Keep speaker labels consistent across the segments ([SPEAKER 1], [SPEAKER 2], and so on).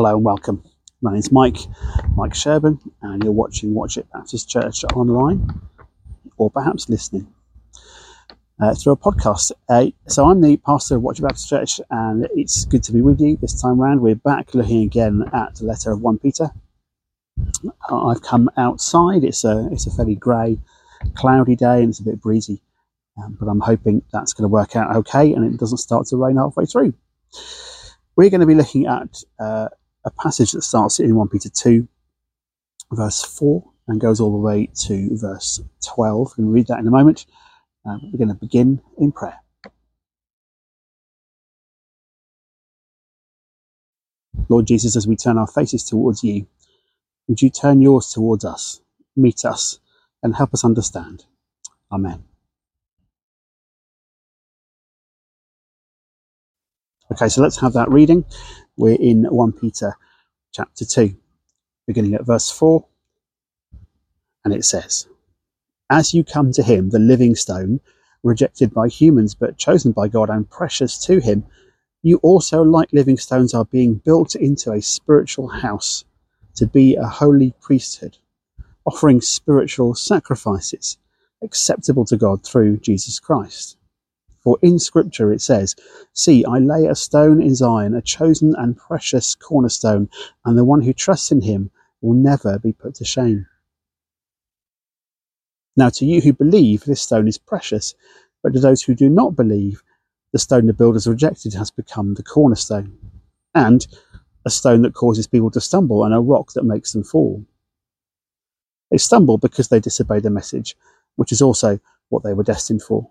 [SPEAKER 1] Hello and welcome. My name's Mike, Mike Sherburn, and you're watching Watchet Baptist Church online, or perhaps listening uh, through a podcast. Uh, so I'm the pastor of Watchet Baptist Church, and it's good to be with you this time round. We're back looking again at the letter of 1 Peter. Uh, I've come outside. It's a it's a fairly grey, cloudy day, and it's a bit breezy. Um, but I'm hoping that's going to work out okay, and it doesn't start to rain halfway through. We're going to be looking at uh, a passage that starts in 1 Peter 2, verse 4, and goes all the way to verse 12. We're going to read that in a moment. Uh, we're going to begin in prayer. Lord Jesus, as we turn our faces towards you, would you turn yours towards us, meet us, and help us understand? Amen. Okay, so let's have that reading. We're in 1 Peter chapter 2, beginning at verse 4. And it says, As you come to him, the living stone, rejected by humans but chosen by God and precious to him, you also, like living stones, are being built into a spiritual house to be a holy priesthood, offering spiritual sacrifices acceptable to God through Jesus Christ. For in Scripture it says, See, I lay a stone in Zion, a chosen and precious cornerstone, and the one who trusts in him will never be put to shame. Now, to you who believe, this stone is precious, but to those who do not believe, the stone the builders rejected has become the cornerstone, and a stone that causes people to stumble, and a rock that makes them fall. They stumble because they disobey the message, which is also what they were destined for.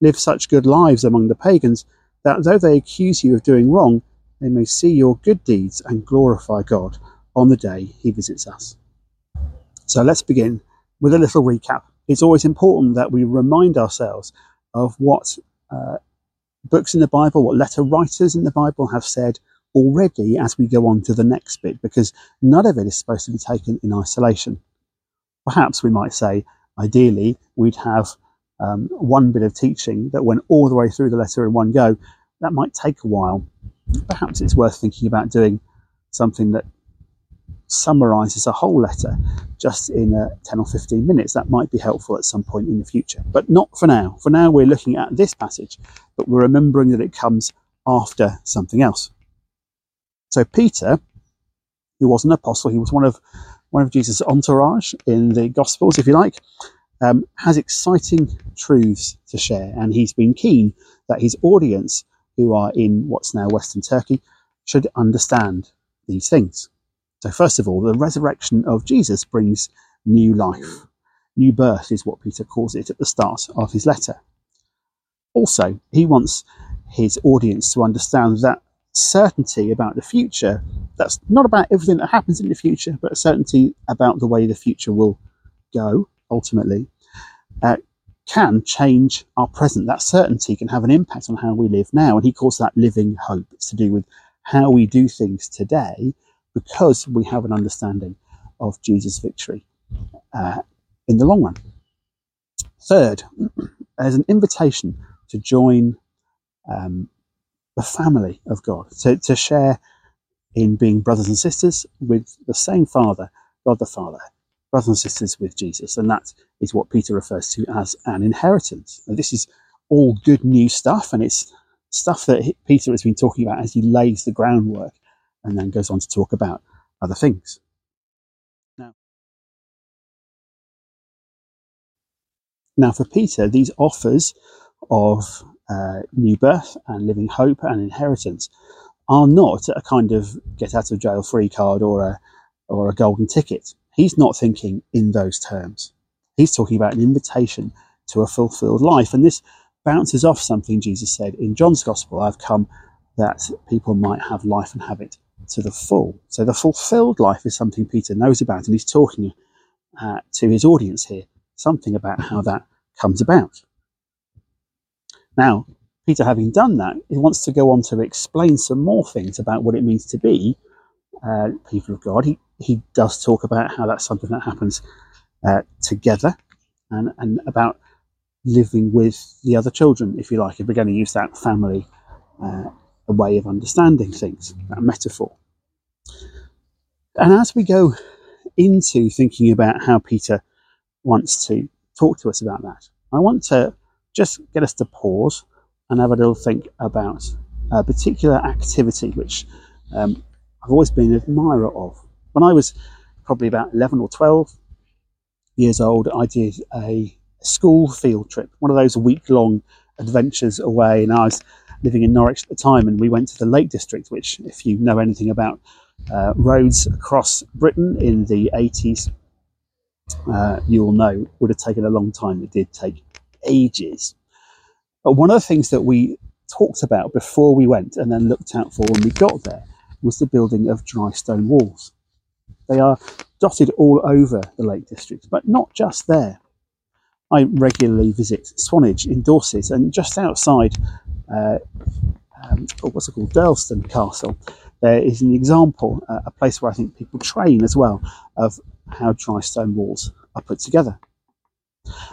[SPEAKER 1] live such good lives among the pagans that though they accuse you of doing wrong, they may see your good deeds and glorify God on the day he visits us. So let's begin with a little recap. It's always important that we remind ourselves of what uh, books in the Bible, what letter writers in the Bible have said already as we go on to the next bit, because none of it is supposed to be taken in isolation. Perhaps we might say, ideally, we'd have um, one bit of teaching that went all the way through the letter in one go, that might take a while. Perhaps it's worth thinking about doing something that summarizes a whole letter just in uh, 10 or 15 minutes. That might be helpful at some point in the future, but not for now. For now, we're looking at this passage, but we're remembering that it comes after something else. So, Peter, who was an apostle, he was one of one of Jesus' entourage in the Gospels, if you like um, has exciting truths to share, and he's been keen that his audience, who are in what's now Western Turkey, should understand these things. So, first of all, the resurrection of Jesus brings new life. New birth is what Peter calls it at the start of his letter. Also, he wants his audience to understand that certainty about the future that's not about everything that happens in the future, but a certainty about the way the future will go ultimately, uh, can change our present. That certainty can have an impact on how we live now. And he calls that living hope. It's to do with how we do things today because we have an understanding of Jesus' victory uh, in the long run. Third, there's an invitation to join um, the family of God, to, to share in being brothers and sisters with the same Father, God the Father, brothers and sisters with Jesus. And that is what Peter refers to as an inheritance. This is all good new stuff, and it's stuff that Peter has been talking about as he lays the groundwork and then goes on to talk about other things. Now, now for Peter, these offers of uh, new birth and living hope and inheritance are not a kind of get out of jail free card or a or a golden ticket. He's not thinking in those terms. He's talking about an invitation to a fulfilled life. And this bounces off something Jesus said in John's Gospel I've come that people might have life and have it to the full. So the fulfilled life is something Peter knows about, and he's talking uh, to his audience here, something about how that comes about. Now, Peter, having done that, he wants to go on to explain some more things about what it means to be uh, people of God. He, he does talk about how that's something that happens uh, together and, and about living with the other children, if you like, if we're going to use that family uh, a way of understanding things, that metaphor. And as we go into thinking about how Peter wants to talk to us about that, I want to just get us to pause and have a little think about a particular activity which um, I've always been an admirer of. When I was probably about 11 or 12 years old, I did a school field trip, one of those week long adventures away, and I was living in Norwich at the time, and we went to the Lake District, which, if you know anything about uh, roads across Britain in the 80s, uh, you will know would have taken a long time. It did take ages. But one of the things that we talked about before we went and then looked out for when we got there was the building of dry stone walls. They are dotted all over the Lake District, but not just there. I regularly visit Swanage in Dorset, and just outside, uh, um, oh, what's it called, Durlston Castle, there is an example, uh, a place where I think people train as well, of how dry stone walls are put together.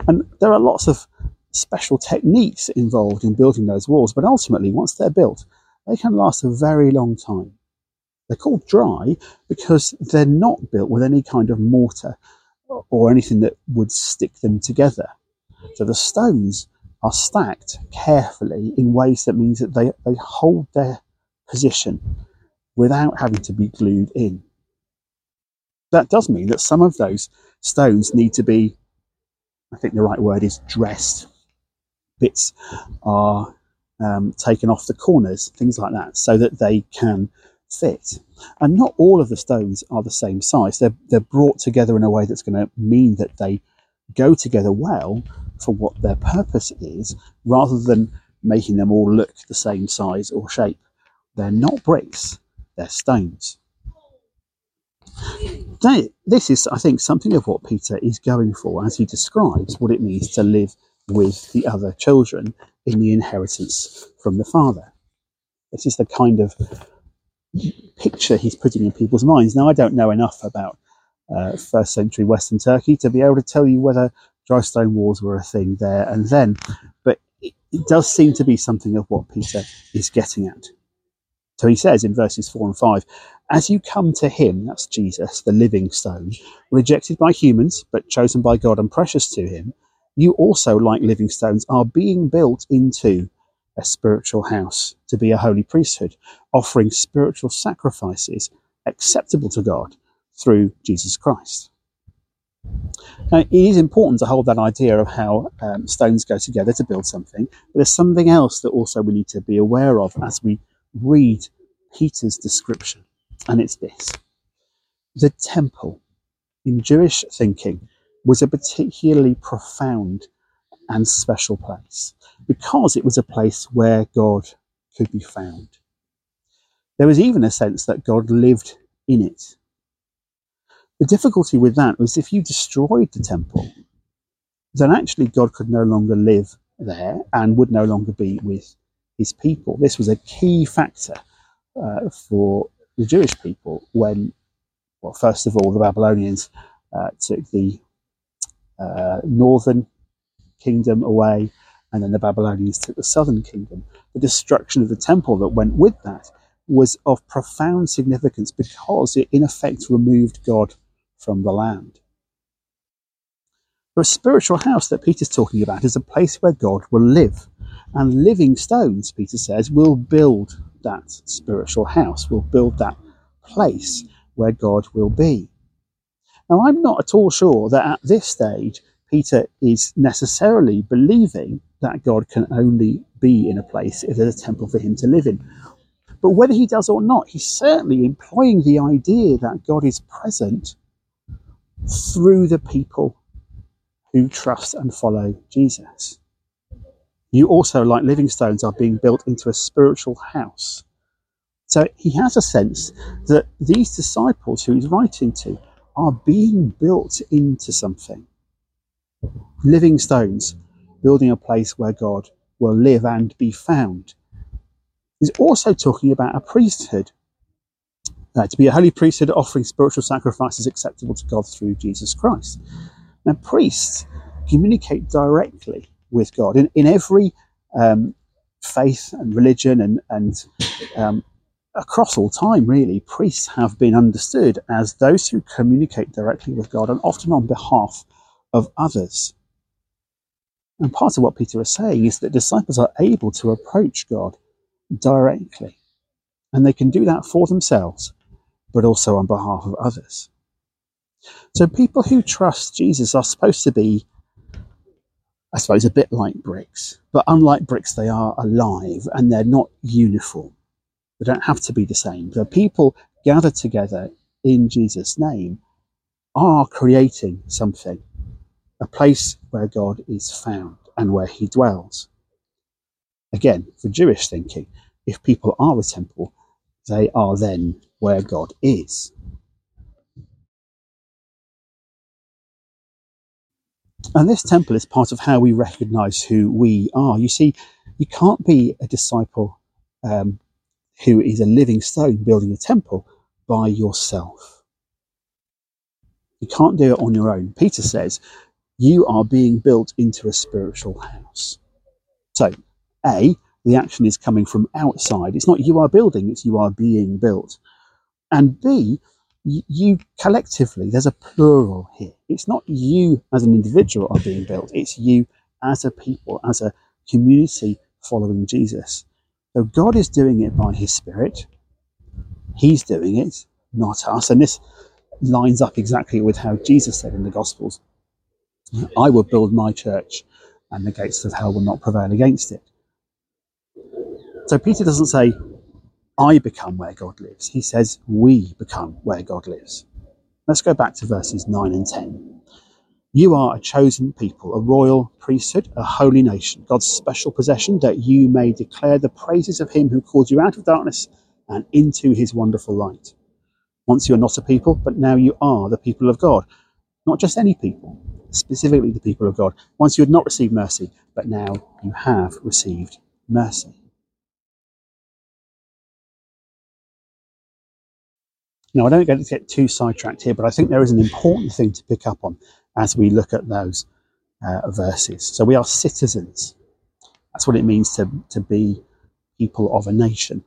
[SPEAKER 1] And there are lots of special techniques involved in building those walls, but ultimately, once they're built, they can last a very long time. They're called dry because they're not built with any kind of mortar or anything that would stick them together. So the stones are stacked carefully in ways that means that they, they hold their position without having to be glued in. That does mean that some of those stones need to be, I think the right word is dressed. Bits are um, taken off the corners, things like that, so that they can fit. And not all of the stones are the same size. They're, they're brought together in a way that's going to mean that they go together well for what their purpose is, rather than making them all look the same size or shape. They're not bricks, they're stones. They, this is, I think, something of what Peter is going for as he describes what it means to live with the other children in the inheritance from the Father. This is the kind of picture he's putting in people's minds. Now, I don't know enough about uh, first century Western Turkey to be able to tell you whether dry stone walls were a thing there and then, but it, it does seem to be something of what Peter is getting at. So he says in verses 4 and 5 As you come to him, that's Jesus, the living stone, rejected by humans, but chosen by God and precious to him, you also, like living stones, are being built into a spiritual house, to be a holy priesthood, offering spiritual sacrifices acceptable to God through Jesus Christ. Now, it is important to hold that idea of how um, stones go together to build something, but there's something else that also we need to be aware of as we read Peter's description, and it's this the temple in Jewish thinking was a particularly profound and special place because it was a place where God could be found. There was even a sense that God lived in it. The difficulty with that was if you destroyed the temple, then actually God could no longer live there and would no longer be with his people. This was a key factor uh, for the Jewish people when, well, first of all, the Babylonians uh, took the uh, northern kingdom away, and then the Babylonians took the southern kingdom. The destruction of the temple that went with that was of profound significance because it, in effect, removed God from the land. The spiritual house that Peter's talking about is a place where God will live. And living stones, Peter says, will build that spiritual house, will build that place where God will be. Now, I'm not at all sure that at this stage Peter is necessarily believing that God can only be in a place if there's a temple for him to live in. But whether he does or not, he's certainly employing the idea that God is present through the people who trust and follow Jesus. You also, like living stones, are being built into a spiritual house So he has a sense that these disciples who he's writing to are being built into something. Living stones, building a place where God will live and be found. He's also talking about a priesthood. Uh, to be a holy priesthood offering spiritual sacrifices acceptable to God through Jesus Christ. Now, priests communicate directly with God in, in every um, faith and religion and, and um, across all time, really, priests have been understood as those who communicate directly with God and often on behalf of others. And part of what Peter is saying is that disciples are able to approach God directly. And they can do that for themselves, but also on behalf of others. So people who trust Jesus are supposed to be, I suppose, a bit like bricks. But unlike bricks, they are alive and they're not uniform. They don't have to be the same. The people gathered together in Jesus' name are creating something, a place where God is found and where he dwells. Again, for Jewish thinking, if people are a temple, they are then where God is. And this temple is part of how we recognize who we are. You see, you can't be a disciple um, who is a living stone building a temple by yourself. You can't do it on your own. Peter says you are being built into a spiritual house. So, A, the action is coming from outside. It's not you are building, it's you are being built. And B, you collectively, there's a plural here. It's not you as an individual are being built, it's you as a people, as a community following Jesus. So God is doing it by His Spirit. He's doing it, not us. And this lines up exactly with how Jesus said in the Gospels I will build my church, and the gates of hell will not prevail against it. So Peter doesn't say, I become where God lives. He says, we become where God lives. Let's go back to verses 9 and 10. You are a chosen people, a royal priesthood, a holy nation, God's special possession, that you may declare the praises of him who called you out of darkness and into his wonderful light. Once you are not a people, but now you are the people of God. Not just any people, specifically the people of God. Once you had not received mercy, but now you have received mercy. Now, I don't get to get too sidetracked here, but I think there is an important thing to pick up on as we look at those uh, verses. So we are citizens. That's what it means to, to be people of a nation.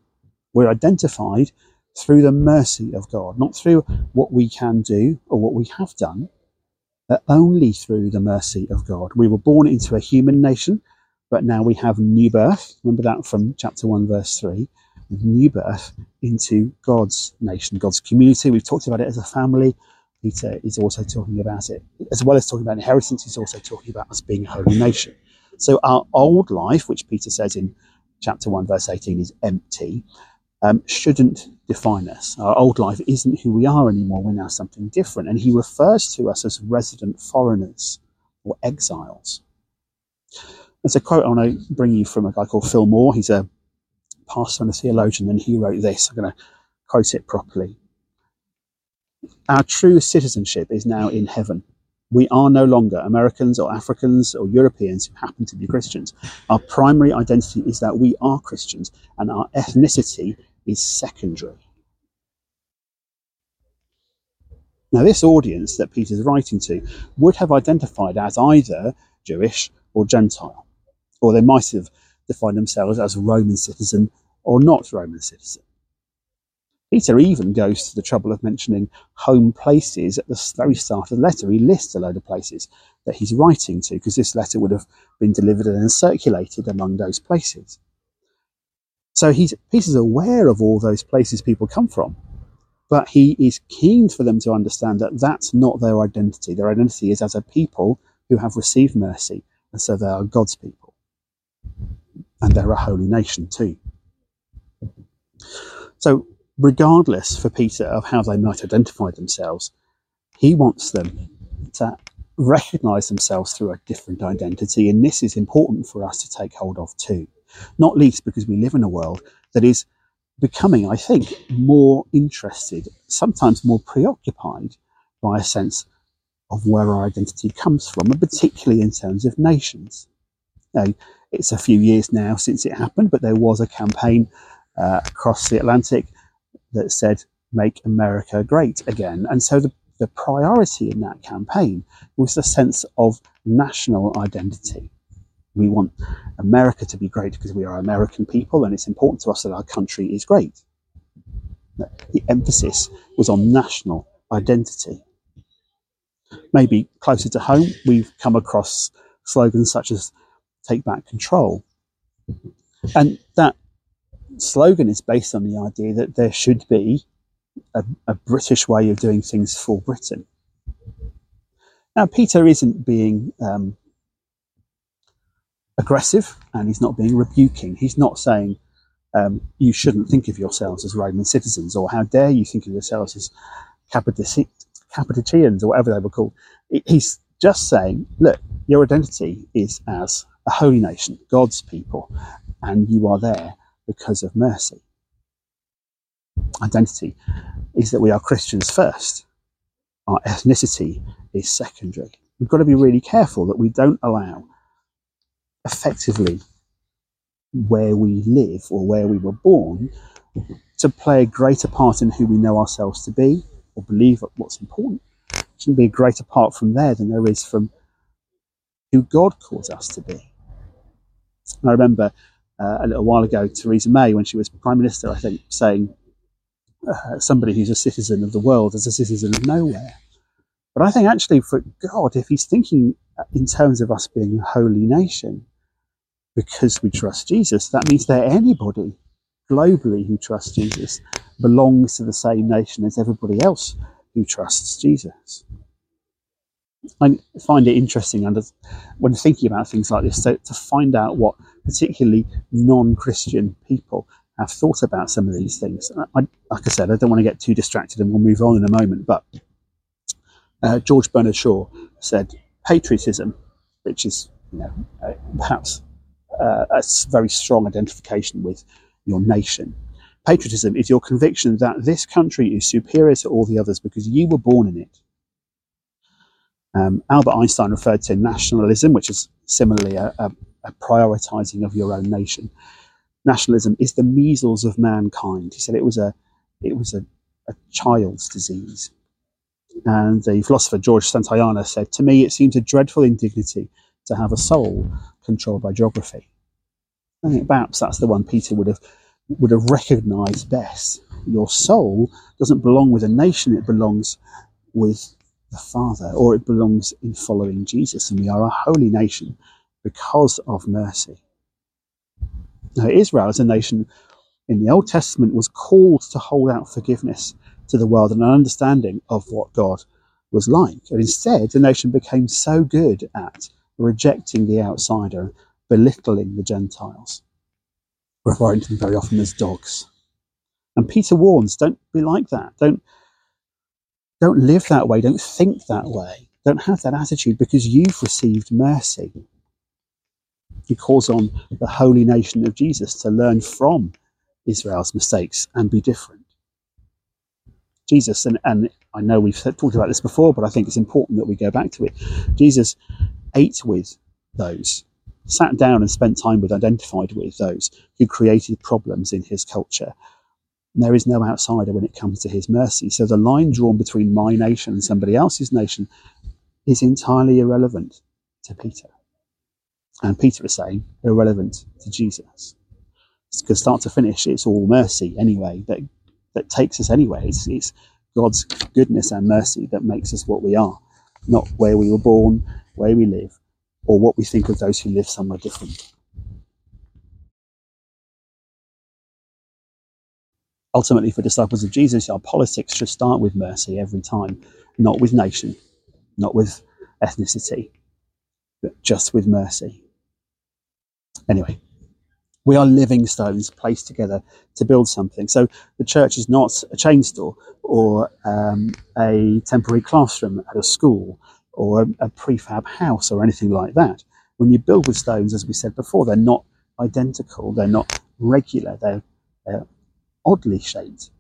[SPEAKER 1] We're identified through the mercy of God, not through what we can do or what we have done, but only through the mercy of God. We were born into a human nation, but now we have new birth. Remember that from chapter 1, verse 3 new birth into God's nation, God's community. We've talked about it as a family. Peter is also talking about it, as well as talking about inheritance, he's also talking about us being a holy nation. So our old life, which Peter says in chapter 1, verse 18, is empty, um, shouldn't define us. Our old life isn't who we are anymore. We're now something different. And he refers to us as resident foreigners or exiles. There's a quote I want to bring you from a guy called Phil Moore. He's a pastor and a theologian, and he wrote this. I'm going to quote it properly. Our true citizenship is now in heaven. We are no longer Americans or Africans or Europeans who happen to be Christians. Our primary identity is that we are Christians, and our ethnicity is secondary. Now, this audience that Peter's writing to would have identified as either Jewish or Gentile, or they might have defined themselves as a Roman citizen or not Roman citizen. Peter even goes to the trouble of mentioning home places at the very start of the letter. He lists a load of places that he's writing to because this letter would have been delivered and circulated among those places. So he's, Peter's aware of all those places people come from, but he is keen for them to understand that that's not their identity. Their identity is as a people who have received mercy, and so they are God's people. And they're a holy nation too. So, regardless for Peter of how they might identify themselves, he wants them to recognize themselves through a different identity. And this is important for us to take hold of too. Not least because we live in a world that is becoming, I think, more interested, sometimes more preoccupied by a sense of where our identity comes from, and particularly in terms of nations. It's a few years now since it happened, but there was a campaign uh, across the Atlantic that said, Make America Great Again. And so the, the priority in that campaign was the sense of national identity. We want America to be great because we are American people and it's important to us that our country is great. The emphasis was on national identity. Maybe closer to home, we've come across slogans such as take back control. And that slogan is based on the idea that there should be a, a British way of doing things for Britain. Now, Peter isn't being um, aggressive and he's not being rebuking. He's not saying um, you shouldn't think of yourselves as Roman citizens or how dare you think of yourselves as Cappadocians or whatever they were called. He's just saying, look, your identity is as a holy nation, God's people, and you are there because of mercy. Identity is that we are Christians first. Our ethnicity is secondary. We've got to be really careful that we don't allow effectively where we live or where we were born to play a greater part in who we know ourselves to be or believe what's important. It shouldn't be a greater part from there than there is from who God calls us to be. I remember uh, a little while ago, Theresa May, when she was Prime Minister, I think, saying uh, somebody who's a citizen of the world is a citizen of nowhere. But I think actually for God, if He's thinking in terms of us being a holy nation, because we trust Jesus, that means that anybody globally who trusts Jesus belongs to the same nation as everybody else who trusts Jesus. I find it interesting under, when thinking about things like this to, to find out what particularly non-Christian people have thought about some of these things. I, like I said, I don't want to get too distracted, and we'll move on in a moment. But uh, George Bernard Shaw said, "Patriotism, which is you know uh, perhaps uh, a very strong identification with your nation." Patriotism is your conviction that this country is superior to all the others because you were born in it um, Albert Einstein referred to nationalism, which is similarly a, a, a prioritizing of your own nation. Nationalism is the measles of mankind. He said it was a it was a, a child's disease. And the philosopher George Santayana said, To me, it seems a dreadful indignity to have a soul controlled by geography. I think perhaps that's the one Peter would have would have recognized best. Your soul doesn't belong with a nation, it belongs with the Father, or it belongs in following Jesus. And we are a holy nation because of mercy. Now, Israel as a nation in the Old Testament was called to hold out forgiveness to the world and an understanding of what God was like. And instead, the nation became so good at rejecting the outsider, belittling the Gentiles, referring to them very often as dogs. And Peter warns, don't be like that. Don't don't live that way. Don't think that way. Don't have that attitude because you've received mercy. He calls on the holy nation of Jesus to learn from Israel's mistakes and be different. Jesus, and, and I know we've talked about this before, but I think it's important that we go back to it. Jesus ate with those, sat down and spent time with, identified with those who created problems in his culture there is no outsider when it comes to his mercy. So the line drawn between my nation and somebody else's nation is entirely irrelevant to Peter. And Peter is saying irrelevant to Jesus. Because start to finish, it's all mercy anyway that, that takes us anywhere. It's, it's God's goodness and mercy that makes us what we are, not where we were born, where we live, or what we think of those who live somewhere different. ultimately for disciples of Jesus, our politics should start with mercy every time, not with nation, not with ethnicity, but just with mercy. Anyway, we are living stones placed together to build something. So the church is not a chain store or um, a temporary classroom at a school or a, a prefab house or anything like that. When you build with stones, as we said before, they're not identical, they're not regular, they're, they're oddly shaped,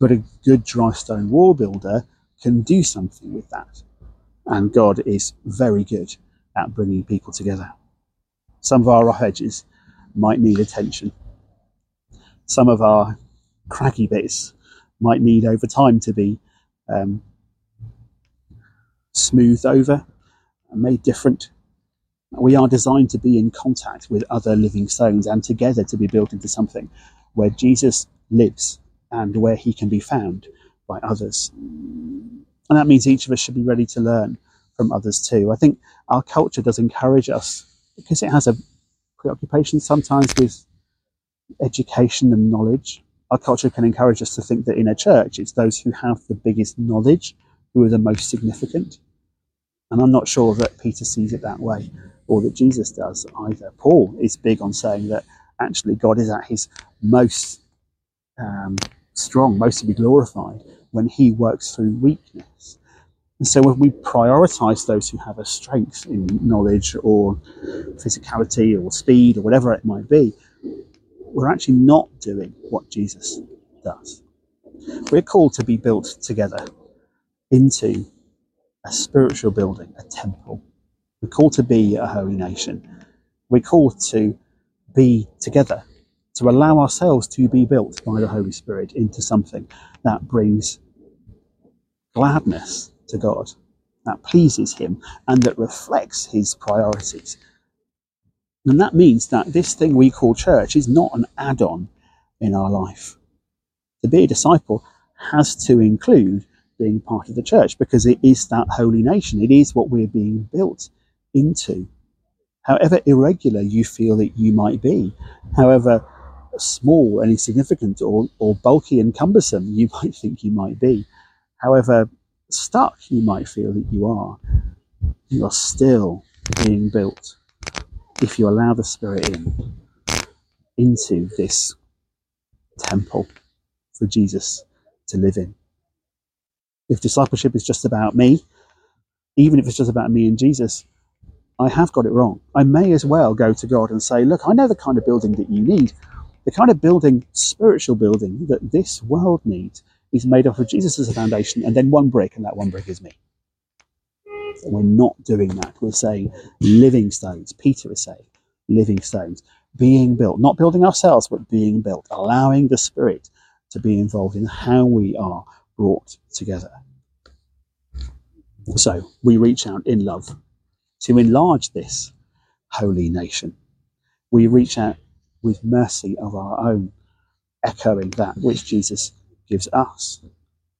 [SPEAKER 1] but a good dry stone wall builder can do something with that. And God is very good at bringing people together. Some of our rough edges might need attention. Some of our craggy bits might need over time to be um, smoothed over and made different. We are designed to be in contact with other living stones and together to be built into something where Jesus lives and where he can be found by others. And that means each of us should be ready to learn from others too. I think our culture does encourage us because it has a preoccupation sometimes with education and knowledge. Our culture can encourage us to think that in a church, it's those who have the biggest knowledge who are the most significant. And I'm not sure that Peter sees it that way or that Jesus does either. Paul is big on saying that actually God is at his most um, strong, most to be glorified when he works through weakness. And so when we prioritize those who have a strength in knowledge or physicality or speed or whatever it might be, we're actually not doing what Jesus does. We're called to be built together into a spiritual building, a temple. We're called to be a holy nation. We're called to be together, to allow ourselves to be built by the Holy Spirit into something that brings gladness to God, that pleases Him, and that reflects His priorities. And that means that this thing we call church is not an add on in our life. To be a disciple has to include being part of the church because it is that holy nation. It is what we're being built into. However irregular you feel that you might be, however small and insignificant or, or bulky and cumbersome you might think you might be, however stuck you might feel that you are, you are still being built if you allow the Spirit in into this temple for Jesus to live in. If discipleship is just about me, even if it's just about me and Jesus, I have got it wrong. I may as well go to God and say, Look, I know the kind of building that you need. The kind of building, spiritual building, that this world needs is made up of Jesus as a foundation and then one brick, and that one brick is me. We're not doing that. We're saying living stones. Peter is saying living stones, being built, not building ourselves, but being built, allowing the Spirit to be involved in how we are brought together. So we reach out in love to enlarge this holy nation. We reach out with mercy of our own, echoing that which Jesus gives us.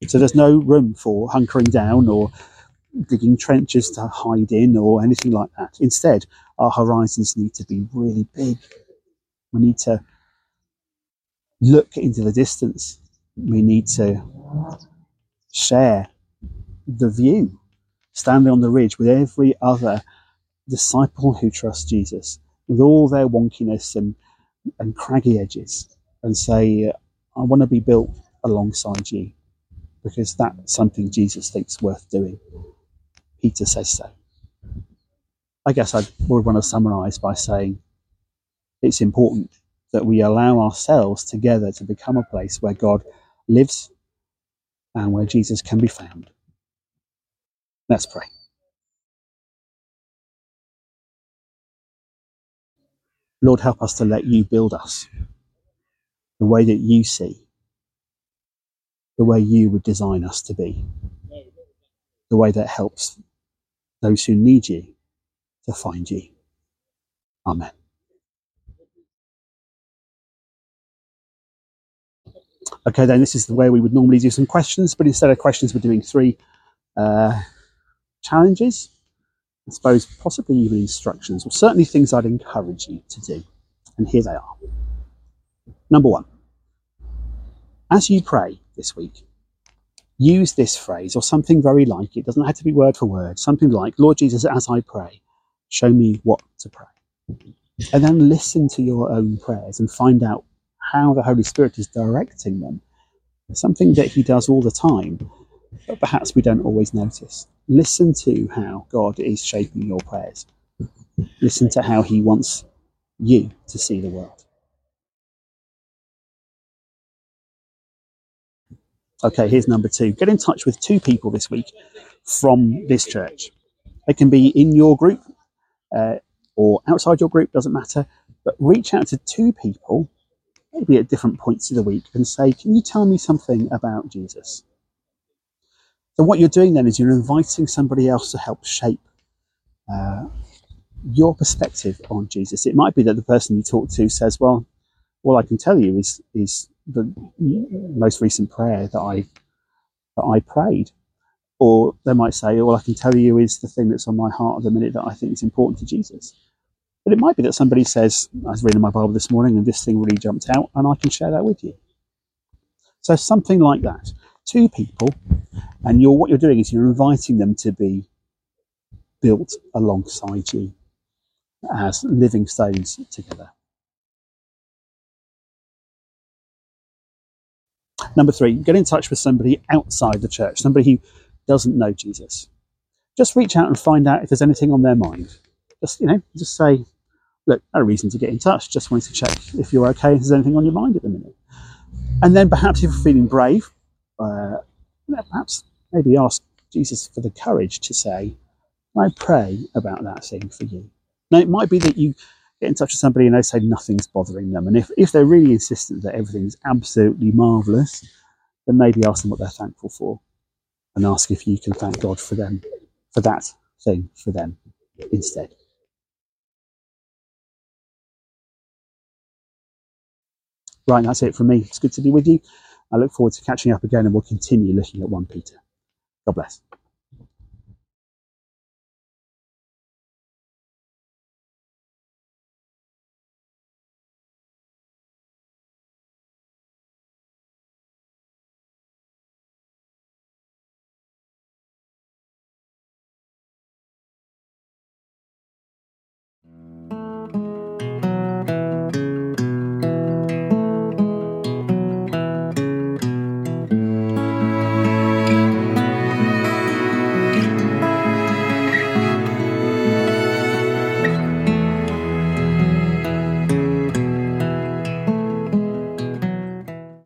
[SPEAKER 1] So there's no room for hunkering down or digging trenches to hide in or anything like that. Instead, our horizons need to be really big. We need to look into the distance. We need to share the view, standing on the ridge with every other disciple who trusts Jesus, with all their wonkiness and, and craggy edges, and say, I want to be built alongside you because that's something Jesus thinks worth doing. Peter says so. I guess I would want to summarize by saying it's important that we allow ourselves together to become a place where God lives and where Jesus can be found. Let's pray. Lord, help us to let you build us the way that you see, the way you would design us to be, the way that helps those who need you to find you. Amen. Okay, then this is the way we would normally do some questions, but instead of questions, we're doing three uh, challenges. I suppose possibly even instructions, or certainly things I'd encourage you to do. And here they are. Number one, as you pray this week, use this phrase or something very like it. Doesn't have to be word for word. Something like, Lord Jesus, as I pray, show me what to pray. And then listen to your own prayers and find out how the Holy Spirit is directing them. Something that He does all the time, but perhaps we don't always notice. Listen to how God is shaping your prayers. Listen to how He wants you to see the world. Okay, here's number two. Get in touch with two people this week from this church. They can be in your group uh, or outside your group, doesn't matter. But reach out to two people, maybe at different points of the week, and say, Can you tell me something about Jesus? So, what you're doing then is you're inviting somebody else to help shape uh, your perspective on Jesus. It might be that the person you talk to says, Well, all I can tell you is, is the most recent prayer that I, that I prayed. Or they might say, All I can tell you is the thing that's on my heart at the minute that I think is important to Jesus. But it might be that somebody says, I was reading my Bible this morning and this thing really jumped out, and I can share that with you. So, something like that. Two people, and you're, what you're doing is you're inviting them to be built alongside you as living stones together. Number three, get in touch with somebody outside the church, somebody who doesn't know Jesus. Just reach out and find out if there's anything on their mind. Just, you know, just say, look, no reason to get in touch. Just wanted to check if you're okay, if there's anything on your mind at the minute. And then perhaps if you're feeling brave, uh, perhaps maybe ask Jesus for the courage to say, I pray about that thing for you. Now, it might be that you get in touch with somebody and they say nothing's bothering them. And if, if they're really insistent that everything's absolutely marvellous, then maybe ask them what they're thankful for and ask if you can thank God for them, for that thing for them instead. Right, that's it from me. It's good to be with you. I look forward to catching up again and we'll continue looking at 1 Peter. God bless.